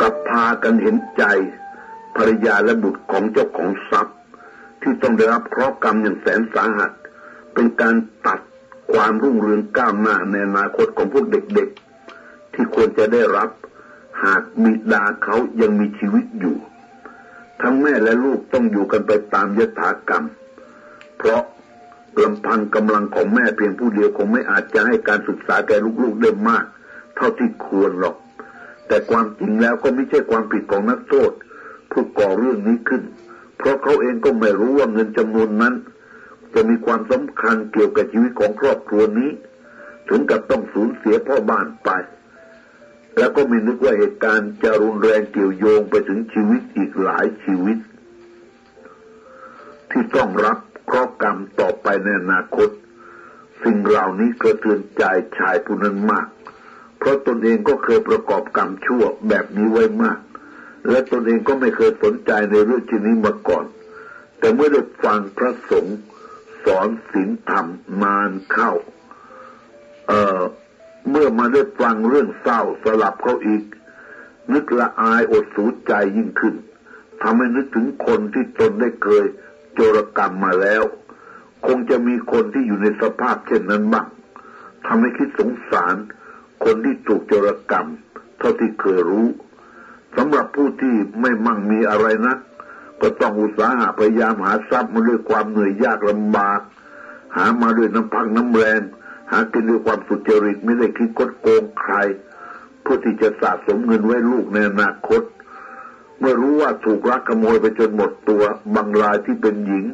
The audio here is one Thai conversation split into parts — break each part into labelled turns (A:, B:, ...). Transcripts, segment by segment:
A: กับพากันเห็นใจภรรยาและบุตรของเจ้าของทรัพย์ ที่ต้องได้รับเคราะห์กรรมอย่างแสนสาหัส เป็นการตัดความรุ่งเรืองก้าวหน้าในอนาคตของพวกเด็กๆ ที่ควรจะได้รับหากบิดาเขายังมีชีวิตอยู่ ทั้งแม่และลูกต้องอยู่กันไปตามยถากรรม เพราะลำพังกำลังของแม่เพียงผู้เดียวคงไม่อาจจะให้การศึกษาแก่ลูกๆได้มาก เท่าที่ควรหรอก แต่ความจริงแล้วก็ไม่ใช่ความผิดของนักโทษผู้ก่อเรื่องนี้ขึ้น เพราะเขาเองก็ไม่รู้ว่าเงินจำนวนนั้น จะมีความสำคัญเกี่ยวกับชีวิตของครอบครัวนี้ ถึงกับต้องสูญเสียพ่อบ้านไป แล้วก็ไม่นึกว่าเหตุการณ์จะรุนแรงเกี่ยวโยงไปถึงชีวิตอีกหลายชีวิต ที่ต้องรับเคราะห์กรรมต่อไปในอนาคต สิ่งเหล่านี้กระเทือนใจชายผู้นั้นมาก เพราะตนเองก็เคยประกอบกรรมชั่วแบบนี้ไว้มาก และตนเองก็ไม่เคยสนใจในเรื่องชนี้มาก่อน แต่เมื่อได้ฟังพระสงฆ์สอนศีลธรรมนานเข้า เอ่อ เมื่อมาได้ฟังเรื่องเศร้าสลับเขาอีก นึกละอายอดสูดใจยิ่งขึ้นทำให้นึกถึงคนที่ตนได้เคยโจรกรรมมาแล้ว คงจะมีคนที่อยู่ในสภาพเช่นนั้นบ้างทำให้คิดสงสาร คนที่ถูกโจรกรรม เท่าที่เคยรู้สำหรับผู้ที่ไม่มั่งมีอะไรนะก็ต้องอุตสาหะพยายามหาทรัพย์มาด้วยความเหนื่อยยากลำบาก หามาด้วยน้ำพักน้ำแรง หากินด้วยความสุจริตไม่ได้คิดกดโกงใคร เพื่อที่จะสะสมเงินไว้ลูกในอนาคต เมื่อรู้ว่าถูกรักขโมยไปจนหมดตัวบางรายที่เป็นหญิง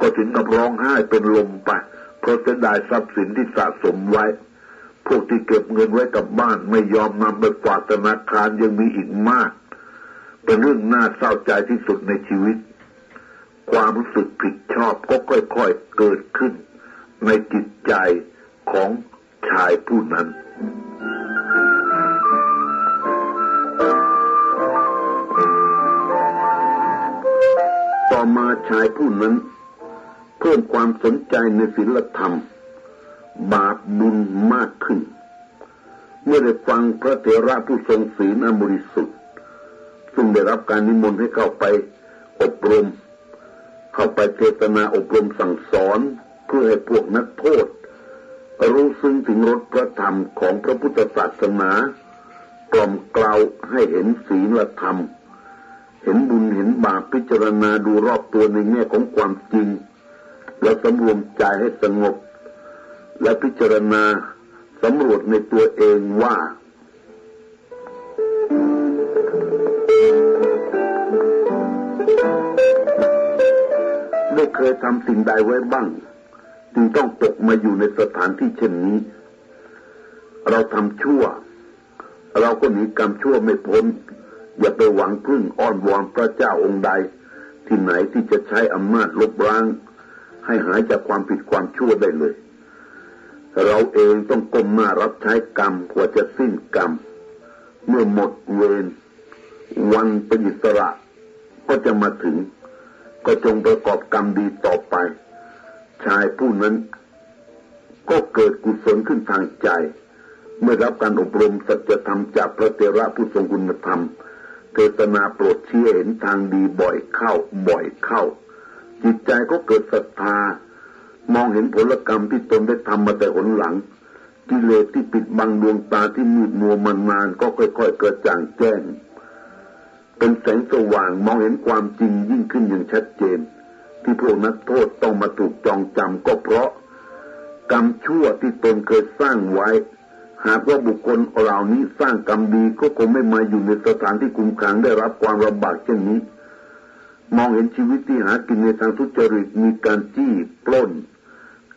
A: ก็ถึงกับร้องไห้เป็นลมไปเพราะเสียดายทรัพย์สินที่สะสมไว้ พวกที่เก็บเงินไว้กับบ้านไม่ยอมนำไปฝากธนาคารยังมีอีกมาก เป็นเรื่องน่าเศร้าใจที่สุดในชีวิต ความรู้สึกผิดชอบก็ค่อยๆเกิดขึ้น ในจิตใจของชายผู้นั้นต่อมาชายผู้นั้น เพิ่มความสนใจในศีลธรรม บาปบุญมากขึ้น เมื่อได้ฟังพระเถระผู้ทรงศีลอันบริสุทธิ์ ซึ่งได้รับการนิมนต์ให้เข้าไปอบรม เข้าไปเทศนาอบรมสั่งสอนเพื่อให้พวกนักโทษ รู้ซึ้งถึงรสพระธรรมของพระพุทธศาสนากล่อมกล่าวให้เห็นศีลธรรม เห็นบุญเห็นบาปพิจารณาดูรอบตัวในแง่ของความจริง แล้วสำรวมใจให้สงบ และพิจารณาสำรวจในตัวเองว่า ได้เคยทำสิ่งใดไว้บ้าง จึงต้องตกมาอยู่ในสถานที่เช่นนี้ เราทำชั่ว เราก็หนีกรรมชั่วไม่พ้น อย่าไปหวังพึ่งอ้อนวอนพระเจ้าองค์ใด ที่ไหนที่จะใช้อำนาจลบล้าง ให้หายจากความผิดความชั่วได้เลย เราเองต้องก้มหน้ารับใช้กรรมกว่าจะสิ้นกรรม เมื่อหมดเวรวันเป็นอิสระก็จะมาถึง ก็จงประกอบกรรมดีต่อไป ชายผู้นั้น ก็เกิดกุศลขึ้นทางใจ เมื่อรับการอบรมสัจธรรมจากพระเตระผู้ทรงคุณธรรมเทศนาโปรดเชี้เห็นทางดีบ่อยเข้าบ่อยเข้า จิตใจก็เกิดศรัทธา มองเห็นผลกรรมที่ตนได้ทำมาแต่หนหลังกิเลสที่ปิดบังดวงตาที่มืดมัวมานานก็ค่อยๆ เกิดจางแจ้ง เป็นแสงสว่างมองเห็นความจริงยิ่งขึ้นอย่างชัดเจน ที่พวกนักโทษต้องมาถูกจองจำก็เพราะ กรรมชั่วที่ตนเคยสร้างไว้ หากว่าบุคคลเหล่านี้สร้างกรรมดีก็คงไม่มาอยู่ในสถานที่คุมขังได้รับความลำบากเช่นนี้ มองเห็นชีวิตที่หากินในทางทุจริตมีการจี้ปล้น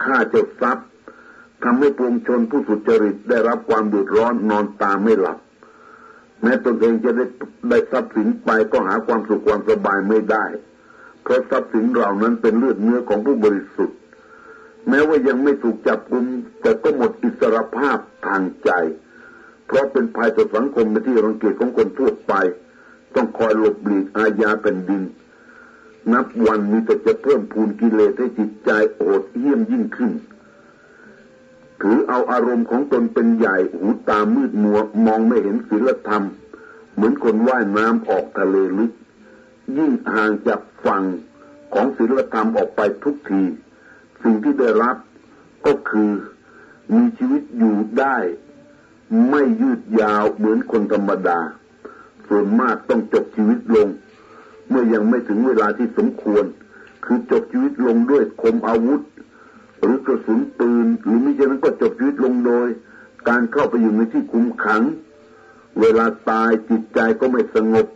A: ฆ่าเจ้าทรัพย์ทำให้ปวงชนผู้สุจริตได้รับความเดือดร้อนนอนตาไม่หลับ แม้ตนเองจะได้ได้ทรัพย์สินไปก็หาความสุขความสบายไม่ได้ เพราะทรัพย์สินเหล่านั้นเป็นเลือดเนื้อของผู้บริสุทธิ์ แม้ว่ายังไม่ถูกจับกุม แต่ก็หมดอิสรภาพทางใจ เพราะเป็นภัยต่อสังคมในที่รังเกียจของคนทั่วไป ต้องคอยหลบหลีกอาญาแผ่นดิน นับวันมีแต่จะเพิ่มพูนกิเลสให้จิตใจโอดเยี่ยมยิ่งขึ้น ถือเอาอารมณ์ของตนเป็นใหญ่ หูตามืดมัวมองไม่เห็นศีลธรรม เหมือนคนว่ายน้ำออกทะเลลึก ยิ่งห่างจากฝั่งของศีลธรรมออกไปทุกที สิ่งที่ได้รับก็คือมีชีวิตอยู่ได้ ไม่ยืดยาวเหมือนคนธรรมดา ส่วนมากต้องจบชีวิตลง เมื่อยังไม่ถึงเวลาที่สมควร คือจบชีวิตลงด้วยคมอาวุธ หรือกระสุนปืน หรือมิฉะนั้นก็จบชีวิตลงโดย การเข้าไปอยู่ในที่คุมขัง เวลาตายจิตใจก็ไม่สงบ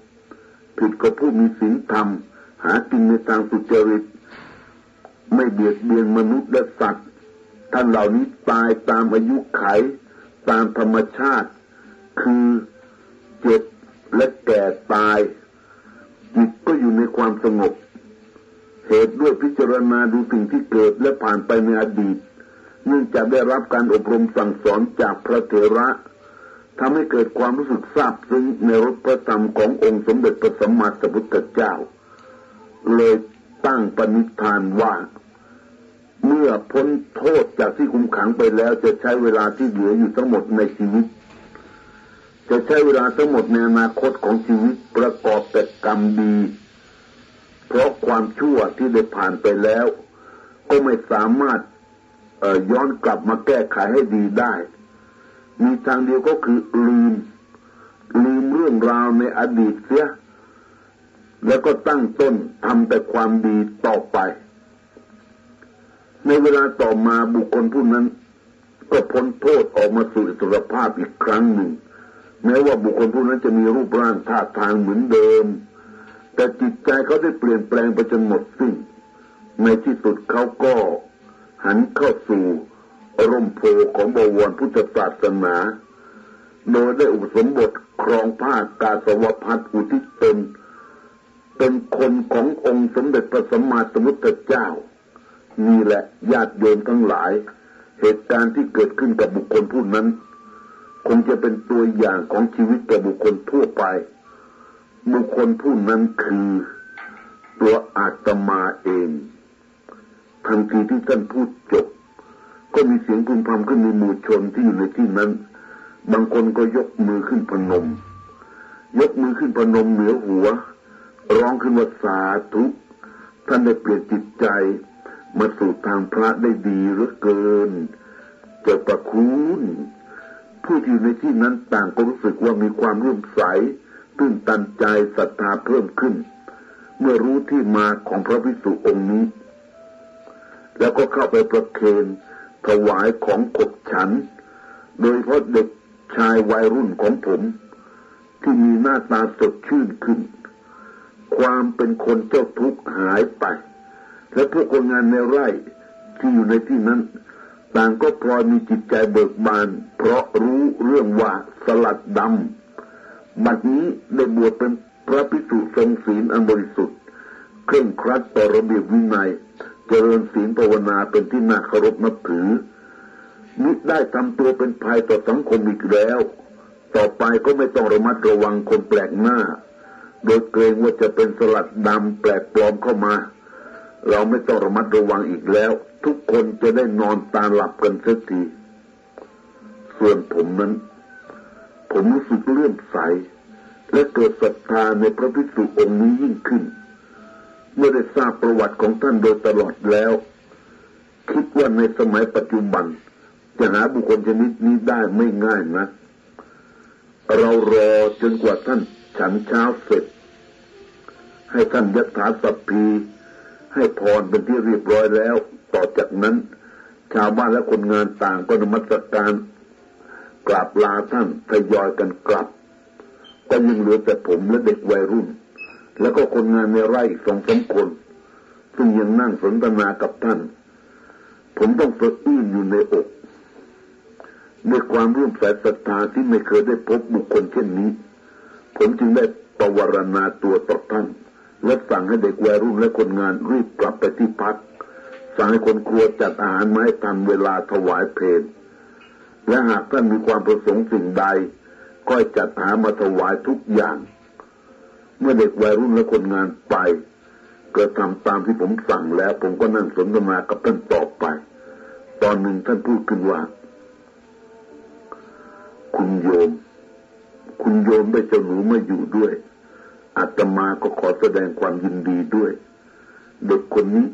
A: ผิดกับผู้มีศีลธรรม หากินในทางสุจริต ไม่เบียดเบียนมนุษย์และสัตว์ ท่านเหล่านี้ตายตามอายุไข ตามธรรมชาติ คือเจ็บและแก่ตาย จิตก็อยู่ในความสงบ เหตุด้วยพิจารณาดูสิ่งที่เกิดและผ่านไปในอดีต เนื่องจากได้รับการอบรมสั่งสอนจากพระเถระทำให้เกิดความรู้สึกซาบซึ้งในรสพระธรรมขององค์สมเด็จพระสัมมาสัมพุทธเจ้า เลยตั้งปณิธานว่า เมื่อพ้นโทษจากที่คุมขังไปแล้วจะใช้เวลาที่เหลืออยู่ทั้งหมดในชีวิต จะใช้เวลาทั้งหมดในอนาคตของชีวิตประกอบแต่กรรมดี เพราะความชั่วที่ได้ผ่านไปแล้ว ก็ไม่สามารถย้อนกลับมาแก้ไขให้ดีได้ มีทางเดียวก็คือลืม ลืมเรื่องราวในอดีตเสีย แล้วก็ตั้งต้นทำแต่ความดีต่อไป ในเวลาต่อมาบุคคลผู้นั้น ก็พ้นโทษออกมาสู่อิสรภาพอีกครั้งหนึ่ง แม้ว่าบุคคลผู้นั้นจะมีรูปร่างท่าทางเหมือนเดิม แต่จิตใจเขาได้เปลี่ยนแปลงไปจนหมดสิ้น ในที่สุดเขาก็หันเข้าสู่ร่มโพของบวรพุทธศาสนา โดยได้อุปสมบทครองผ้ากาสวพัฒอุทิศตนเป็นคนขององค์สมเด็จพระสัมมาสัมพุทธเจ้า นี่แหละญาติโยมทั้งหลาย เหตุการณ์ที่เกิดขึ้นกับบุคคลผู้นั้น คงจะเป็นตัวอย่างของชีวิตแก่บุคคลทั่วไป บุคคลผู้นั้นคือตัวอาตมาเองทันทีที่ท่านพูดจบ ก็มีเสียงพึมพำขึ้นในหมู่ชนที่อยู่ในที่นั้น บางคนก็ยกมือขึ้นพนม ยกมือขึ้นพนมเหนือหัว ร้องขึ้นว่าสาธุท่านได้เปลี่ยนจิตใจ มาสู่ทางพระได้ดีเหลือเกิน เจ้าประคุณ ผู้ที่อยู่ในที่นั้นต่างก็รู้สึกว่ามีความร่วมใสตื้นตันใจศรัทธาเพิ่มขึ้น เมื่อรู้ที่มาของพระพิสุองค์นี้ แล้วก็เข้าไปประเคนถวายของกบฉัน โดยเพราะเด็กชายวัยรุ่นของผม ที่มีหน้าตาสดชื่นขึ้น ความเป็นคนเจ้าทุกข์หายไป และพวกคนงานในไร่ที่อยู่ในที่นั้น ต่างก็พลอยมีจิตใจเบิกบาน เพราะรู้เรื่องว่าสลัดดำบัดนี้ได้บวชเป็นพระพิสุทรงศีลอันบริสุทธิ์ เคร่งครัดต่อระเบียบวินัย เจริญศีลภาวนาเป็นที่น่าเคารพนับถือมิได้ทำตัวเป็นภัยต่อสังคมอีกแล้ว ต่อไปก็ไม่ต้องระมัดระวังคนแปลกหน้า โดยเกรงว่าจะเป็นสลัดดำแปลกปลอมเข้ามา เราไม่ต้องระมัดระวังอีกแล้ว ทุกคนจะได้นอนตาหลับกันสักที ส่วนผมนั้น ผมรู้สึกเลื่อมใส และเกิดศรัทธาในพระพิสุองค์นี้ยิ่งขึ้น เมื่อได้ทราบประวัติของท่านโดยตลอดแล้ว คิดว่าในสมัยปัจจุบัน จะหาบุคคลชนิดนี้ได้ไม่ง่ายนะ เรารอจนกว่าท่านฉันเช้าเสร็จ ให้ท่านยัถาสัพพีให้พรเป็นที่เรียบร้อยแล้ว ต่อจากนั้น ชาวบ้านและคนงานต่างก็นมัสการกราบลาท่านทยอยกันกลับ ก็ยังเหลือแต่ผมและเด็กวัยรุ่น แล้วก็คนงานในไร่สองสามคน ซึ่งยังนั่งสนทนากับท่าน ผมต้องสะอื้นอยู่ในอกด้วยความร่วมสายศรัทธาที่ไม่เคยได้พบบุคคลเช่นนี้ ผมจึงได้ประวรณาตัวต่อท่าน และสั่งให้เด็กวัยรุ่นและคนงานรีบกลับไปที่พัก สั่งให้คนครัวจัดอาหารมาให้ทันเวลาถวายเพลและหากท่านมีความประสงค์สิ่งใด ก็จัดหามาถวายทุกอย่าง เมื่อเด็กวัยรุ่นและคนงานไปก็ทำตามที่ผมสั่งแล้ว ผมก็นั่งสนทนากับท่านต่อไป ตอนหนึ่งท่านพูดขึ้นว่า คุณโยม คุณโยมได้เจ้าหนูมาอยู่ด้วยอาตมาก็ขอแสดงความยินดีด้วย เด็กคนนี้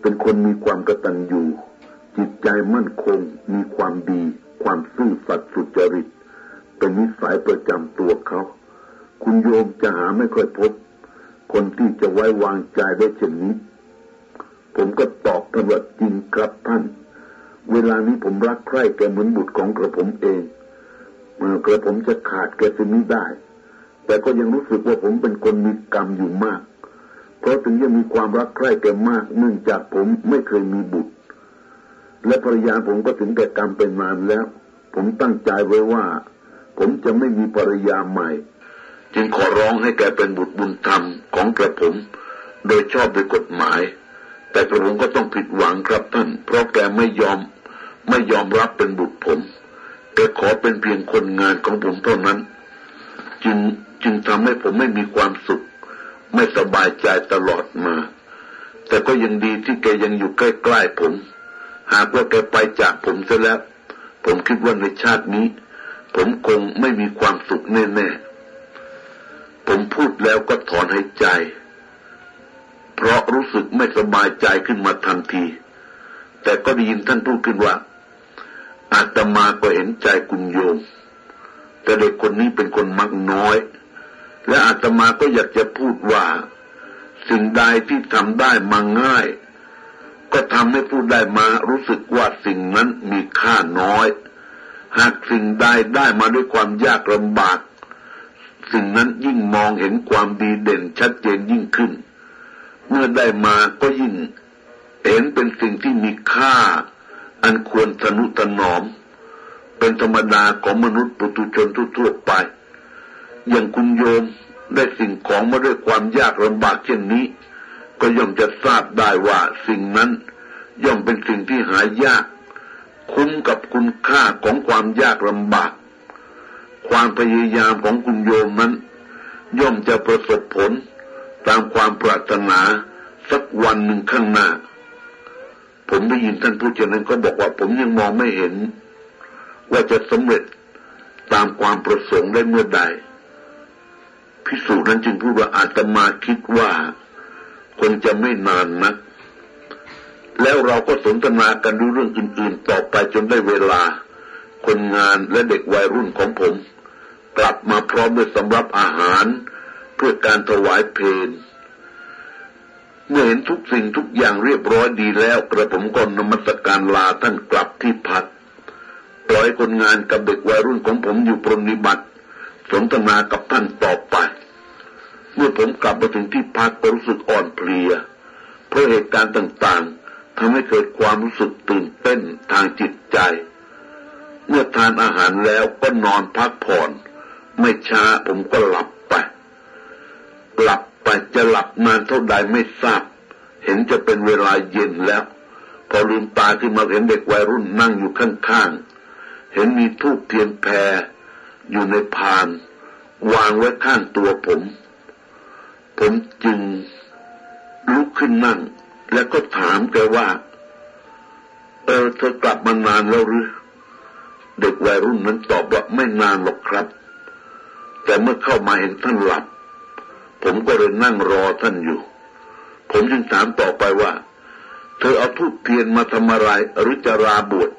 A: เป็นคนมีความกตัญญูจิตใจมั่นคง มีความดี ความซื่อสัตย์สุจริต เป็นนิสัยประจำตัวเขา คุณโยมจะหาไม่ค่อยพบ คนที่จะไว้วางใจได้เช่นนี้ ผมก็ตอบท่านว่าจริงครับท่าน เวลานี้ผมรักใคร่แกเหมือนบุตรของกระผมเองกระผมจะขาดแกจะไม่ได้ แต่ก็ยังรู้สึกว่าผมเป็นคนมีกรรมอยู่มาก เพราะถึงยังมีความรักใคร่แกมากเนื่องจากผมไม่เคยมีบุตร และภรรยาผมก็ถึงแก่กรรมเป็นนานแล้ว ผมตั้งใจไว้ว่า ผมจะไม่มีภรรยาใหม่ จึงขอร้องให้แกเป็นบุตรบุญธรรมของแกผม โดยชอบโดยกฎหมาย แต่กระผมก็ต้องผิดหวังครับท่าน เพราะแกไม่ยอมไม่ยอมรับเป็นบุตรผมแต่ขอเป็นเพียงคนงานของผมเท่านั้น จึงจึงทำให้ผมไม่มีความสุข ไม่สบายใจตลอดมา แต่ก็ยังดีที่แกยังอยู่ใกล้ๆผม หากว่าแกไปจากผมซะแล้ว ผมคิดว่าในชาตินี้ ผมคงไม่มีความสุขแน่ๆ ผมพูดแล้วก็ถอนหายใจ เพราะรู้สึกไม่สบายใจขึ้นมาทันที แต่ก็ได้ยินท่านพูดขึ้นว่า อาตมาก็เห็นใจคุณโยม แต่เด็กคนนี้เป็นคนมักน้อย และอาตมาก็อยากจะพูดว่า สิ่งใดที่ทำได้มาง่าย ก็ทำให้ผู้ได้มารู้สึกว่าสิ่งนั้นมีค่าน้อย หากสิ่งใดได้มาด้วยความยากลำบาก สิ่งนั้นยิ่งมองเห็นความดีเด่นชัดเจนยิ่งขึ้น เมื่อได้มาก็ยิ่ง เห็นเป็นสิ่งที่มีค่า อันควรสนุถนอม เป็นธรรมดาของมนุษย์ปุถุชนทั่วไป อย่างคุณโยมได้สิ่งของมาด้วยความยากลำบากเช่นนี้ ก็ย่อมจะทราบได้ว่าสิ่งนั้น ย่อมเป็นสิ่งที่หายาก คุ้มกับคุณค่าของความยากลำบาก ความพยายามของคุณโยมนั้น ย่อมจะประสบผลตามความปรารถนาสักวันหนึ่งข้างหน้า ผมได้ยินท่านพูดเช่นนั้นก็บอกว่าผมยังมองไม่เห็น ว่าจะสำเร็จตามความประสงค์ได้เมื่อใด พิสูจน์นั้นจึงพูดว่าอาตมาคิดว่าคงจะไม่นานนักแล้วเราก็สนทนากันดูเรื่องอื่นๆต่อไปจนได้เวลา คนงานและเด็กวัยรุ่นของผม กลับมาพร้อมด้วยสำรับอาหาร เพื่อการถวายเพลงเมื่อเห็นทุกสิ่งทุกอย่างเรียบร้อยดีแล้ว กระผมก็นมัสการลาท่านกลับที่พักปล่อยคนงานกับเด็กวัยรุ่นของผมอยู่ปรนิบัติ สนทนากับท่านต่อไป เมื่อผมกลับมาถึงที่พักก็รู้สึกอ่อนเพลีย เพราะเหตุการณ์ต่างๆทำให้เกิดความรู้สึกตื่นเต้นทางจิตใจ เมื่อทานอาหารแล้วก็นอนพักผ่อน ไม่ช้าผมก็หลับไป หลับไปจะหลับนานเท่าใดไม่ทราบ เห็นจะเป็นเวลาเย็นแล้ว พอลืมตาขึ้นมาเห็นเด็กวัยรุ่นนั่งอยู่ข้างๆ เห็นมีทูบเทียนแพรอยู่ในพาน วางไว้ข้างตัวผม ผมจึงลุกขึ้นนั่ง แล้วก็ถามแกว่า เออเธอกลับมานานแล้วหรือ เด็กวัยรุ่นนั้นตอบว่าไม่นานหรอกครับ แต่เมื่อเข้ามาเห็นท่านหลับ ผมก็เลยนั่งรอท่านอยู่ ผมจึงถามต่อไปว่า เธอเอาทูบเทียนมาทำอะไรหรือจะราบวช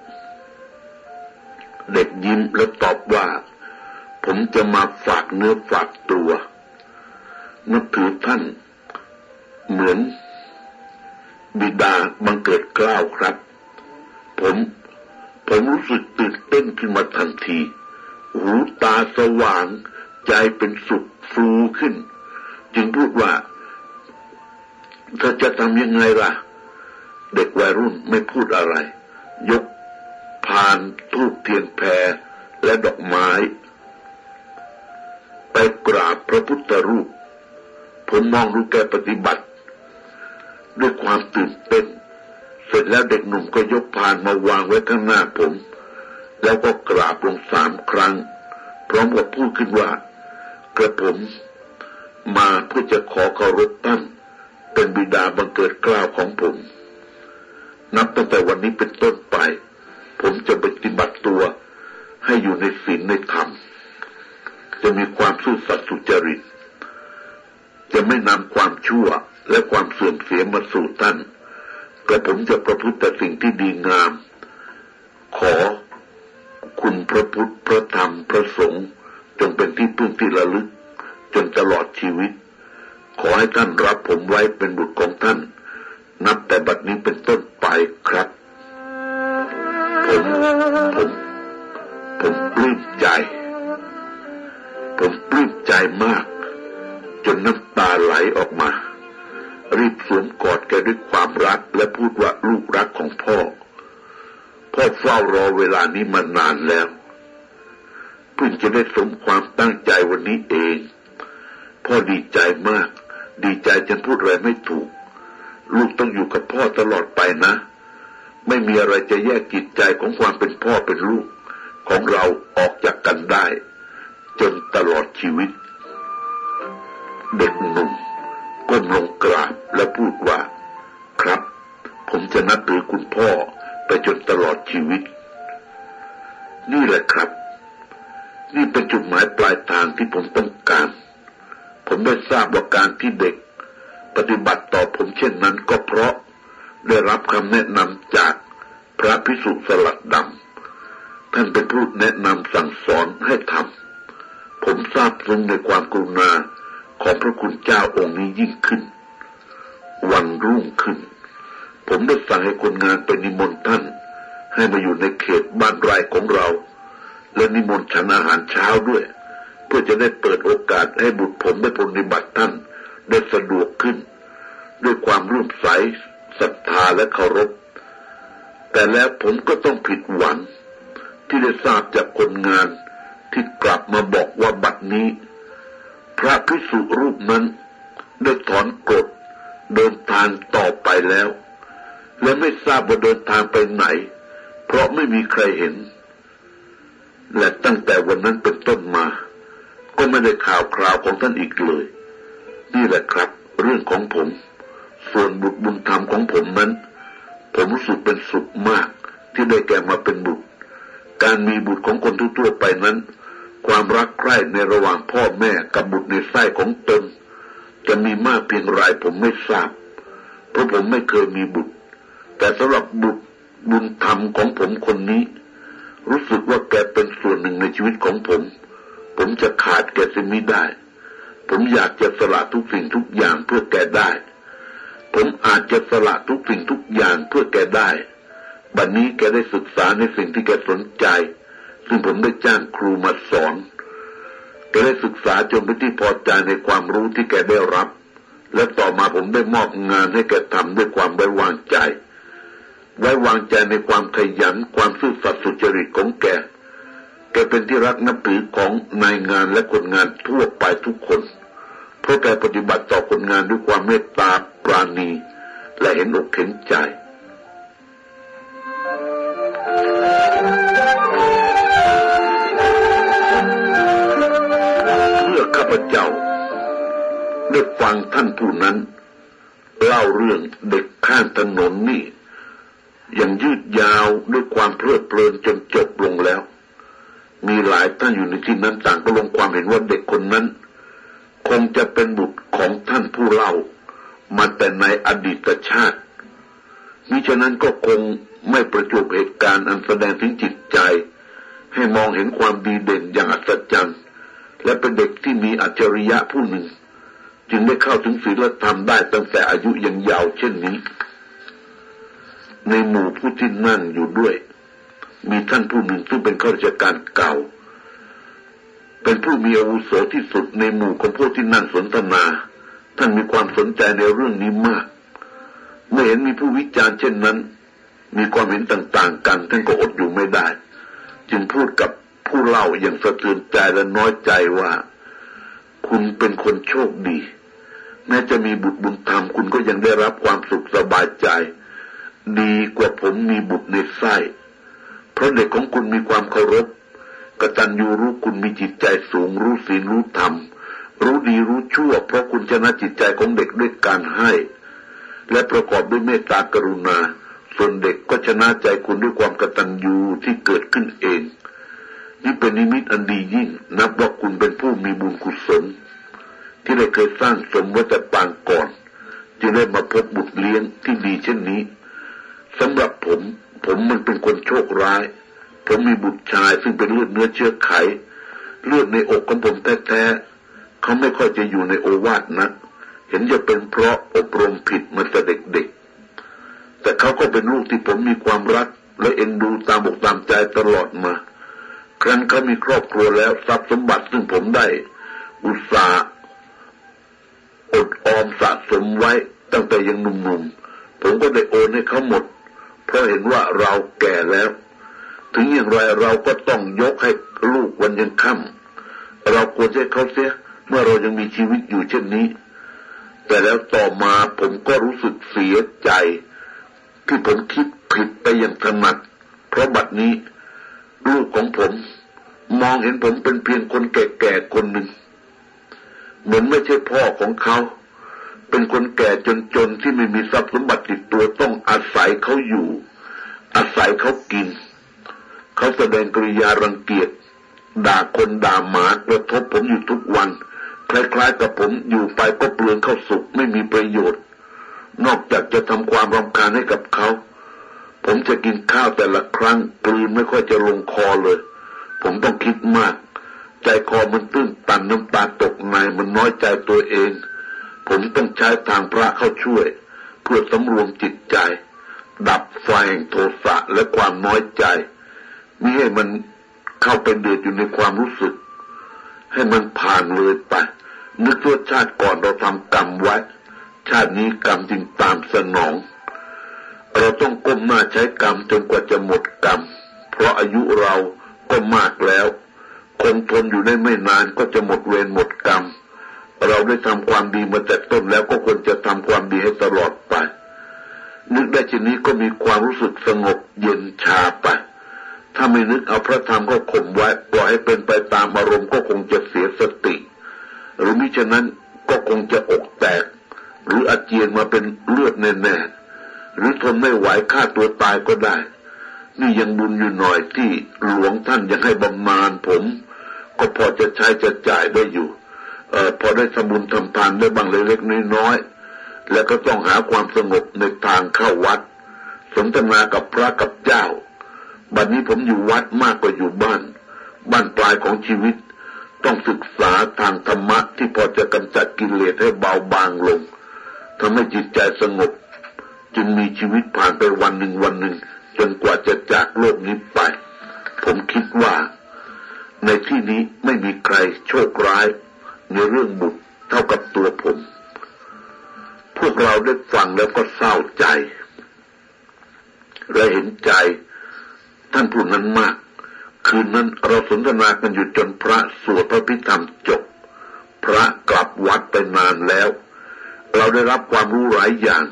A: เด็กยิ้มแล้วตอบว่า ผมจะมาฝากเนื้อฝากตัว นับถือท่าน เหมือน บิดาบังเกิดกล้าวครับ ผมผมรู้สึกตื่นเต้นขึ้นมาทันที หูตาสว่าง ใจเป็นสุขฟูขึ้น จึงพูดว่าเธอจะทำยังไงล่ะ เด็กวัยรุ่นไม่พูดอะไร ยกพานทูบเทียนแพรและดอกไม้ ไปกราบพระพุทธรูป ผมมองดูแกปฏิบัติ ด้วยความตื่นเต้น เสร็จแล้วเด็กหนุ่มก็ยกพานมาวางไว้ข้างหน้าผม แล้วก็กราบลงสามครั้ง พร้อมกับพูดขึ้นว่ากระผมมาเพื่อจะขอเคารพท่านเป็นบิดาบังเกิดกล้าวของผม นับตั้งแต่วันนี้เป็นต้นไป ผมจะปฏิบัติตัวให้อยู่ในศีลในธรรม จะมีความซื่อสัตย์สุจริต จะไม่นำความชั่วและความเสื่อมเสียมาสู่ท่านแต่ผมจะประพฤติแต่สิ่งที่ดีงาม ขอคุณพระพุทธพระธรรมพระสงฆ์จงเป็นที่พึ่งที่ระลึก จนตลอดชีวิต ขอให้ท่านรับผมไว้เป็นบุตรของท่าน นับแต่บัดนี้เป็นต้นไปครับ ผมผมผมปลื้มใจ ผมปลื้มใจมาก จนน้ำตาไหลออกมา รีบสวมกอดแกด้วยความรักและพูดว่าลูกรักของพ่อ พ่อเฝ้ารอเวลานี้มานานแล้ว เพิ่งจะได้สมความตั้งใจวันนี้เอง พ่อดีใจมาก ดีใจจนพูดอะไรไม่ถูก ลูกต้องอยู่กับพ่อตลอดไปนะ ไม่มีอะไรจะแยกจิตใจของความเป็นพ่อเป็นลูกของเราออกจากกันได้ จนตลอดชีวิต เด็กหนุ่มก้มลงกราบและพูดว่า ครับ ผมจะนับถือคุณพ่อไปจนตลอดชีวิต นี่แหละครับ นี่เป็นจุดหมายปลายทางที่ผมต้องการ ผมได้ทราบว่าการที่เด็ก ปฏิบัติต่อผมเช่นนั้นก็เพราะได้รับคำแนะนำจากพระพิสุสลัดดำท่านเป็นผู้แนะนำสั่งสอนให้ทำผมทราบซึ้งในความกรุณา ของพระคุณเจ้าองค์นี้ยิ่งขึ้น วันรุ่งขึ้น ผมได้สั่งให้คนงานไปนิมนต์ท่าน ให้มาอยู่ในเขตบ้านไร่ของเรา และนิมนต์ฉันอาหารเช้าด้วย เพื่อจะได้เปิดโอกาสให้บุตรผมได้ปฏิบัติท่านได้สะดวกขึ้น ด้วยความร่วมใสศรัทธาและเคารพ แต่แล้วผมก็ต้องผิดหวัง ที่ได้ทราบจากคนงานที่กลับมาบอกว่าบัดนี้ พระพิสุรูปนั้นได้ถอนกฎเดินทางต่อไปแล้ว และไม่ทราบว่าเดินทางไปไหน เพราะไม่มีใครเห็น และตั้งแต่วันนั้นเป็นต้นมา ก็ไม่ได้ข่าวคราวของท่านอีกเลย นี่แหละครับ เรื่องของผม ส่วนบุตรบุญธรรมของผมนั้น ผมรู้สึกเป็นสุขมากที่ได้แก่มาเป็นบุตร การมีบุตรของคนทั่วไปนั้น ความรักใคร่ในระหว่างพ่อแม่กับบุตรในไส้ของตน จะมีมากเพียงไรผมไม่ทราบ เพราะผมไม่เคยมีบุตร แต่สำหรับบุตรบุญธรรมของผมคนนี้ รู้สึกว่าแกเป็นส่วนหนึ่งในชีวิตของผม ผมจะขาดแกเสียไม่ได้ ผมอยากจะสละทุกสิ่งทุกอย่างเพื่อแกได้ ผมอาจจะสละทุกสิ่งทุกอย่างเพื่อแกได้ บัดนนี้แกได้ศึกษาในสิ่งที่แกสนใจ ซึ่งผมได้จ้างครูมาสอนแกได้ศึกษาจนเป็นที่พอใจในความรู้ที่แกได้รับ และต่อมาผมได้มอบงานให้แกทำด้วยความไว้วางใจ ไว้วางใจในความขยันความซื่อสัตย์สุจริตของแก แกเป็นที่รักนับถือของนายงานและคนงานทั่วไปทุกคน เพราะแกปฏิบัติต่อคนงานด้วยความเมตตาปราณี และเห็นอกเห็นใจ ข้าพเจ้าได้ฟังท่านผู้นั้น เล่าเรื่องเด็กข้างถนนนี่ยังยืดยาวด้วยความเพลิดเพลินจนจบลงแล้ว มีหลายท่านอยู่ในที่นั้นต่างก็ลงความเห็นว่าเด็กคนนั้น คงจะเป็นบุตรของท่านผู้เล่า มาแต่ในอดีตชาติมิฉะนั้นก็คงไม่ประจบเหตุการณ์อันแสดงถึงจิตใจ ให้มองเห็นความดีเด่นอย่างอัศจรรย์ และเป็นเด็กที่มีอัจฉริยะผู้หนึ่ง จึงได้เข้าถึงศีลธรรมได้ตั้งแต่อายุยังยาวเช่นนี้ ในหมู่ผู้ที่นั่งอยู่ด้วย มีท่านผู้หนึ่งซึ่งเป็นข้าราชการเก่า เป็นผู้มีอาวุโสที่สุดในหมู่ของพวกที่นั่งสนทนา ท่านมีความสนใจในเรื่องนี้มาก เมื่อเห็นมีผู้วิจารณ์เช่นนั้น มีความเห็นต่าง ๆ กันท่านก็อดอยู่ไม่ได้ จึงพูดกับ ผู้เล่าอย่างสะเทือนใจและน้อยใจว่า คุณเป็นคนโชคดี แม้จะมีบุตรบุญธรรมคุณก็ยังได้รับความสุขสบายใจ ดีกว่าผมมีบุตรในไส้ เพราะเด็กของคุณมีความเคารพกตัญญูรู้คุณมีจิตใจสูงรู้ศีลรู้ธรรม รู้ดีรู้ชั่ว เพราะคุณชนะจิตใจของเด็กด้วยการให้ และประกอบด้วยเมตตากรุณา ส่วนเด็กก็ชนะใจคุณด้วยความกตัญญูที่เกิดขึ้นเอง นี่เป็นนิมิตอันดียิ่ง นับว่าคุณเป็นผู้มีบุญกุศล ที่ได้เคยสร้างสมไว้แต่ปางก่อนจะได้มาพบบุตรเลี้ยงที่ดีเช่นนี้สำหรับผม ผมมันเป็นคนโชคร้าย ผมมีบุตรชายซึ่งเป็นเลือดเนื้อเชื้อไข เลือดในอกของผมแท้ๆเขาไม่ค่อยจะอยู่ในโอวาทนะเห็นจะเป็นเพราะอบรมผิดมาแต่เด็กๆ แต่เขาก็เป็นลูกที่ผมมีความรัก และเอ็นดูตามอกตามใจตลอดมา ครั้นเขามีครอบครัวแล้วทรัพย์สมบัติซึ่งผมได้ อุตสาห์อดออมสะสมไว้ตั้งแต่ยังหนุ่มๆ ผมก็ได้โอนให้เขาหมด เพราะเห็นว่าเราแก่แล้ว ถึงอย่างไรเราก็ต้องยกให้ลูกวันยังค่ำเราควรให้เขาเสียเมื่อเรายังมีชีวิตอยู่เช่นนี้ แต่แล้วต่อมาผมก็รู้สึกเสียใจ ที่ผมคิดผิดไปอย่างถนัดเพราะบัดนี้ ลูกของผม มองเห็นผมเป็นเพียงคนแก่ๆคนหนึ่ง เหมือนไม่ใช่พ่อของเขา เป็นคนแก่จนๆที่ไม่มีทรัพย์สมบัติติดตัวต้องอาศัยเขาอยู่ อาศัยเขากิน เขาแสดงกริยารังเกียจด่าคนด่าหมากระทบผมอยู่ทุกวัน คล้ายๆกับผมอยู่ไปก็เปลืองเข้าสุกไม่มีประโยชน์ นอกจากจะทำความรำคาญให้กับเขา ผมจะกินข้าวแต่ละครั้งกลืนไม่ค่อยจะลงคอเลย ผมต้องคิดมาก ใจคอมันตื้นตันน้ำตาตกในมันน้อยใจตัวเอง ผมต้องใช้ทางพระเข้าช่วย เพื่อสำรวมจิตใจ ดับไฟแห่งโทสะและความน้อยใจมิให้มันเข้าไปเดือดอยู่ในความรู้สึก ให้มันผ่านเลยไป นึกว่าชาติก่อนเราทำกรรมไว้ ชาตินี้กรรมจึงตามสนอง เราต้องก้มหน้าใช้กรรมจนกว่าจะหมดกรรม เพราะอายุเราก็มากแล้วคงทนอยู่ได้ไม่นานก็จะหมดเวรหมดกรรม เราได้ทำความดีมาแต่ต้นแล้วก็ควรจะทำความดีให้ตลอดไป นึกได้ชนี้ก็มีความรู้สึกสงบเย็นชาไป ถ้าไม่นึกเอาพระธรรมก็ข่มไว้ปล่อยให้เป็นไปตามอารมณ์ก็คงจะเสียสติ หรือมิฉะนั้นก็คงจะอกแตก หรืออาเจียนมาเป็นเลือดแน่ๆ หรือทนไม่ไหวฆ่าตัวตายก็ได้ นี่ยังบุญอยู่หน่อยที่หลวงท่านยังให้บำนาญผม ก็พอจะใช้จะจ่ายได้อยู่เอ่อพอได้สมุนทำทานได้บางเล็กๆน้อยๆแล้วก็ต้องหาความสงบในทางเข้าวัด สนทนากับพระกับเจ้า บัดนี้ผมอยู่วัดมากกว่าอยู่บ้าน บ้านปลายของชีวิต ต้องศึกษาทางธรรมะที่พอจะกำจัดกิเลสให้เบาบางลงทำให้จิตใจสงบ จึงมีชีวิตผ่านไปวันหนึ่งวันหนึ่งจนกว่าจะจากโลกนี้ไป ผมคิดว่า ในที่นี้ไม่มีใครโชคร้าย ในเรื่องบุตรเท่ากับตัวผม พวกเราได้ฟังแล้วก็เศร้าใจและเห็นใจท่านผู้นั้นมาก คืนนั้นเราสนทนากันอยู่จนพระสวดพระพิธรรมจบ พระกลับวัดไปนานแล้ว เราได้รับความรู้หลายอย่าง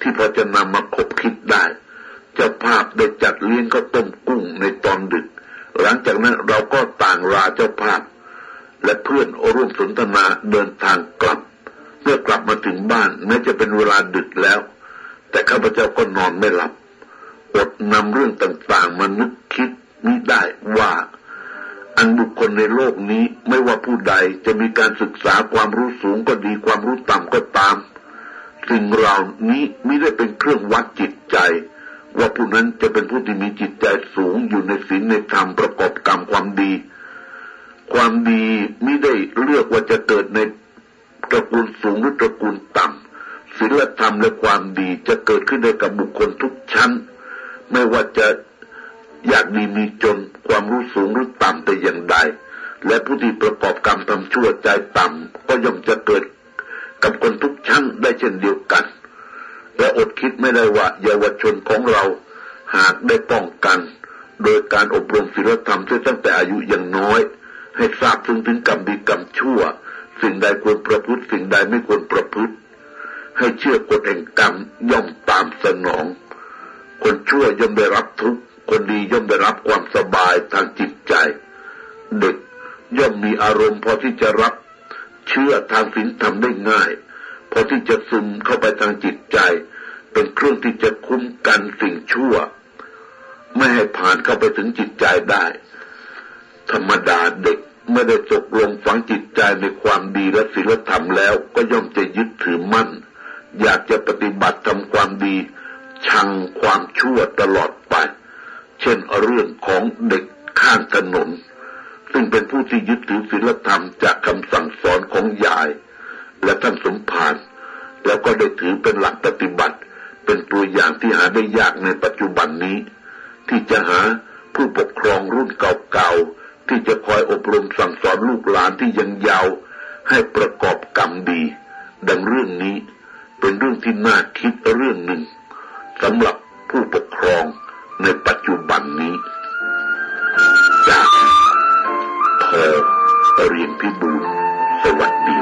A: ที่พอจะนำมาคบคิดได้เจ้าภาพได้จัดเลี้ยงข้าวต้มกุ้งในตอนดึก หลังจากนั้นเราก็ต่างลาเจ้าภาพ และเพื่อนร่วมสนทนาเดินทางกลับ เมื่อกลับมาถึงบ้านแม้จะเป็นเวลาดึกแล้ว แต่ข้าพเจ้าก็นอนไม่หลับอดนำเรื่องต่างๆมานึกคิดมิได้ว่าอันบุคคลในโลกนี้ไม่ว่าผู้ใดจะมีการศึกษาความรู้สูงก็ดีความรู้ต่ำก็ตาม สิ่งเหล่านี้ไม่ได้เป็นเครื่องวัดจิตใจ ว่าผู้นั้นจะเป็นผู้ที่มีจิตใจสูงอยู่ในศีลในธรรมประกอบกรรมความดี ความดีไม่ได้เลือกว่าจะเกิดในตระกูลสูงหรือตระกูลต่ำศีลธรรมและความดีจะเกิดขึ้นได้กับบุคคลทุกชั้น ไม่ว่าจะอยากดีมีจนความรู้สูงหรือต่ำแต่อย่างใด และผู้ที่ประกอบกรรมทำชั่วใจต่ำก็ย่อมจะเกิดกับคนทุกชั้น ได้เช่นเดียวกัน และอดคิดไม่ได้ว่าเยาวชนของเราหากได้ป้องกัน โดยการอบรมศีลธรรมตั้งแต่อายุยังน้อย ให้ทราบถึงถึงกรรมดีกรรมชั่ว สิ่งใดควรประพฤติสิ่งใดไม่ควรประพฤติ ให้เชื่อกฎแห่งกรรมย่อมตามสนอง คนชั่วย่อมได้รับทุกข์คนดีย่อมได้รับความสบายทางจิตใจ เด็กย่อมมีอารมณ์พอที่จะรับเชื่อทางศีลธรรมได้ง่าย พอที่จะซึมเข้าไปทางจิตใจ เป็นเครื่องที่จะคุ้มกันสิ่งชั่ว ไม่ให้ผ่านเข้าไปถึงจิตใจได้ ธรรมดาเด็กเมื่อได้ตกลงฝังจิตใจในความดีและศีลธรรมแล้วก็ย่อมจะยึดถือมั่น อยากจะปฏิบัติทำความดี ชังความชั่วตลอดไป เช่นเรื่องของเด็กข้างถนน ซึ่งเป็นผู้ที่ยึดถือศีลธรรมจากคำสั่งสอนของยาย และท่านสมภารแล้วก็ได้ถือเป็นหลักปฏิบัติ เป็นตัวอย่างที่หาได้ยากในปัจจุบันนี้ ที่จะหาผู้ปกครองรุ่นเก่าๆที่จะคอยอบรมสั่งสอนลูกหลานที่ยังยาวให้ประกอบกรรมดี ดังเรื่องนี้เป็นเรื่องที่น่าคิดเรื่องหนึ่งสำหรับผู้ปกครองในปัจจุบันนี้ จากพอเรียนพิบูลสวัสดี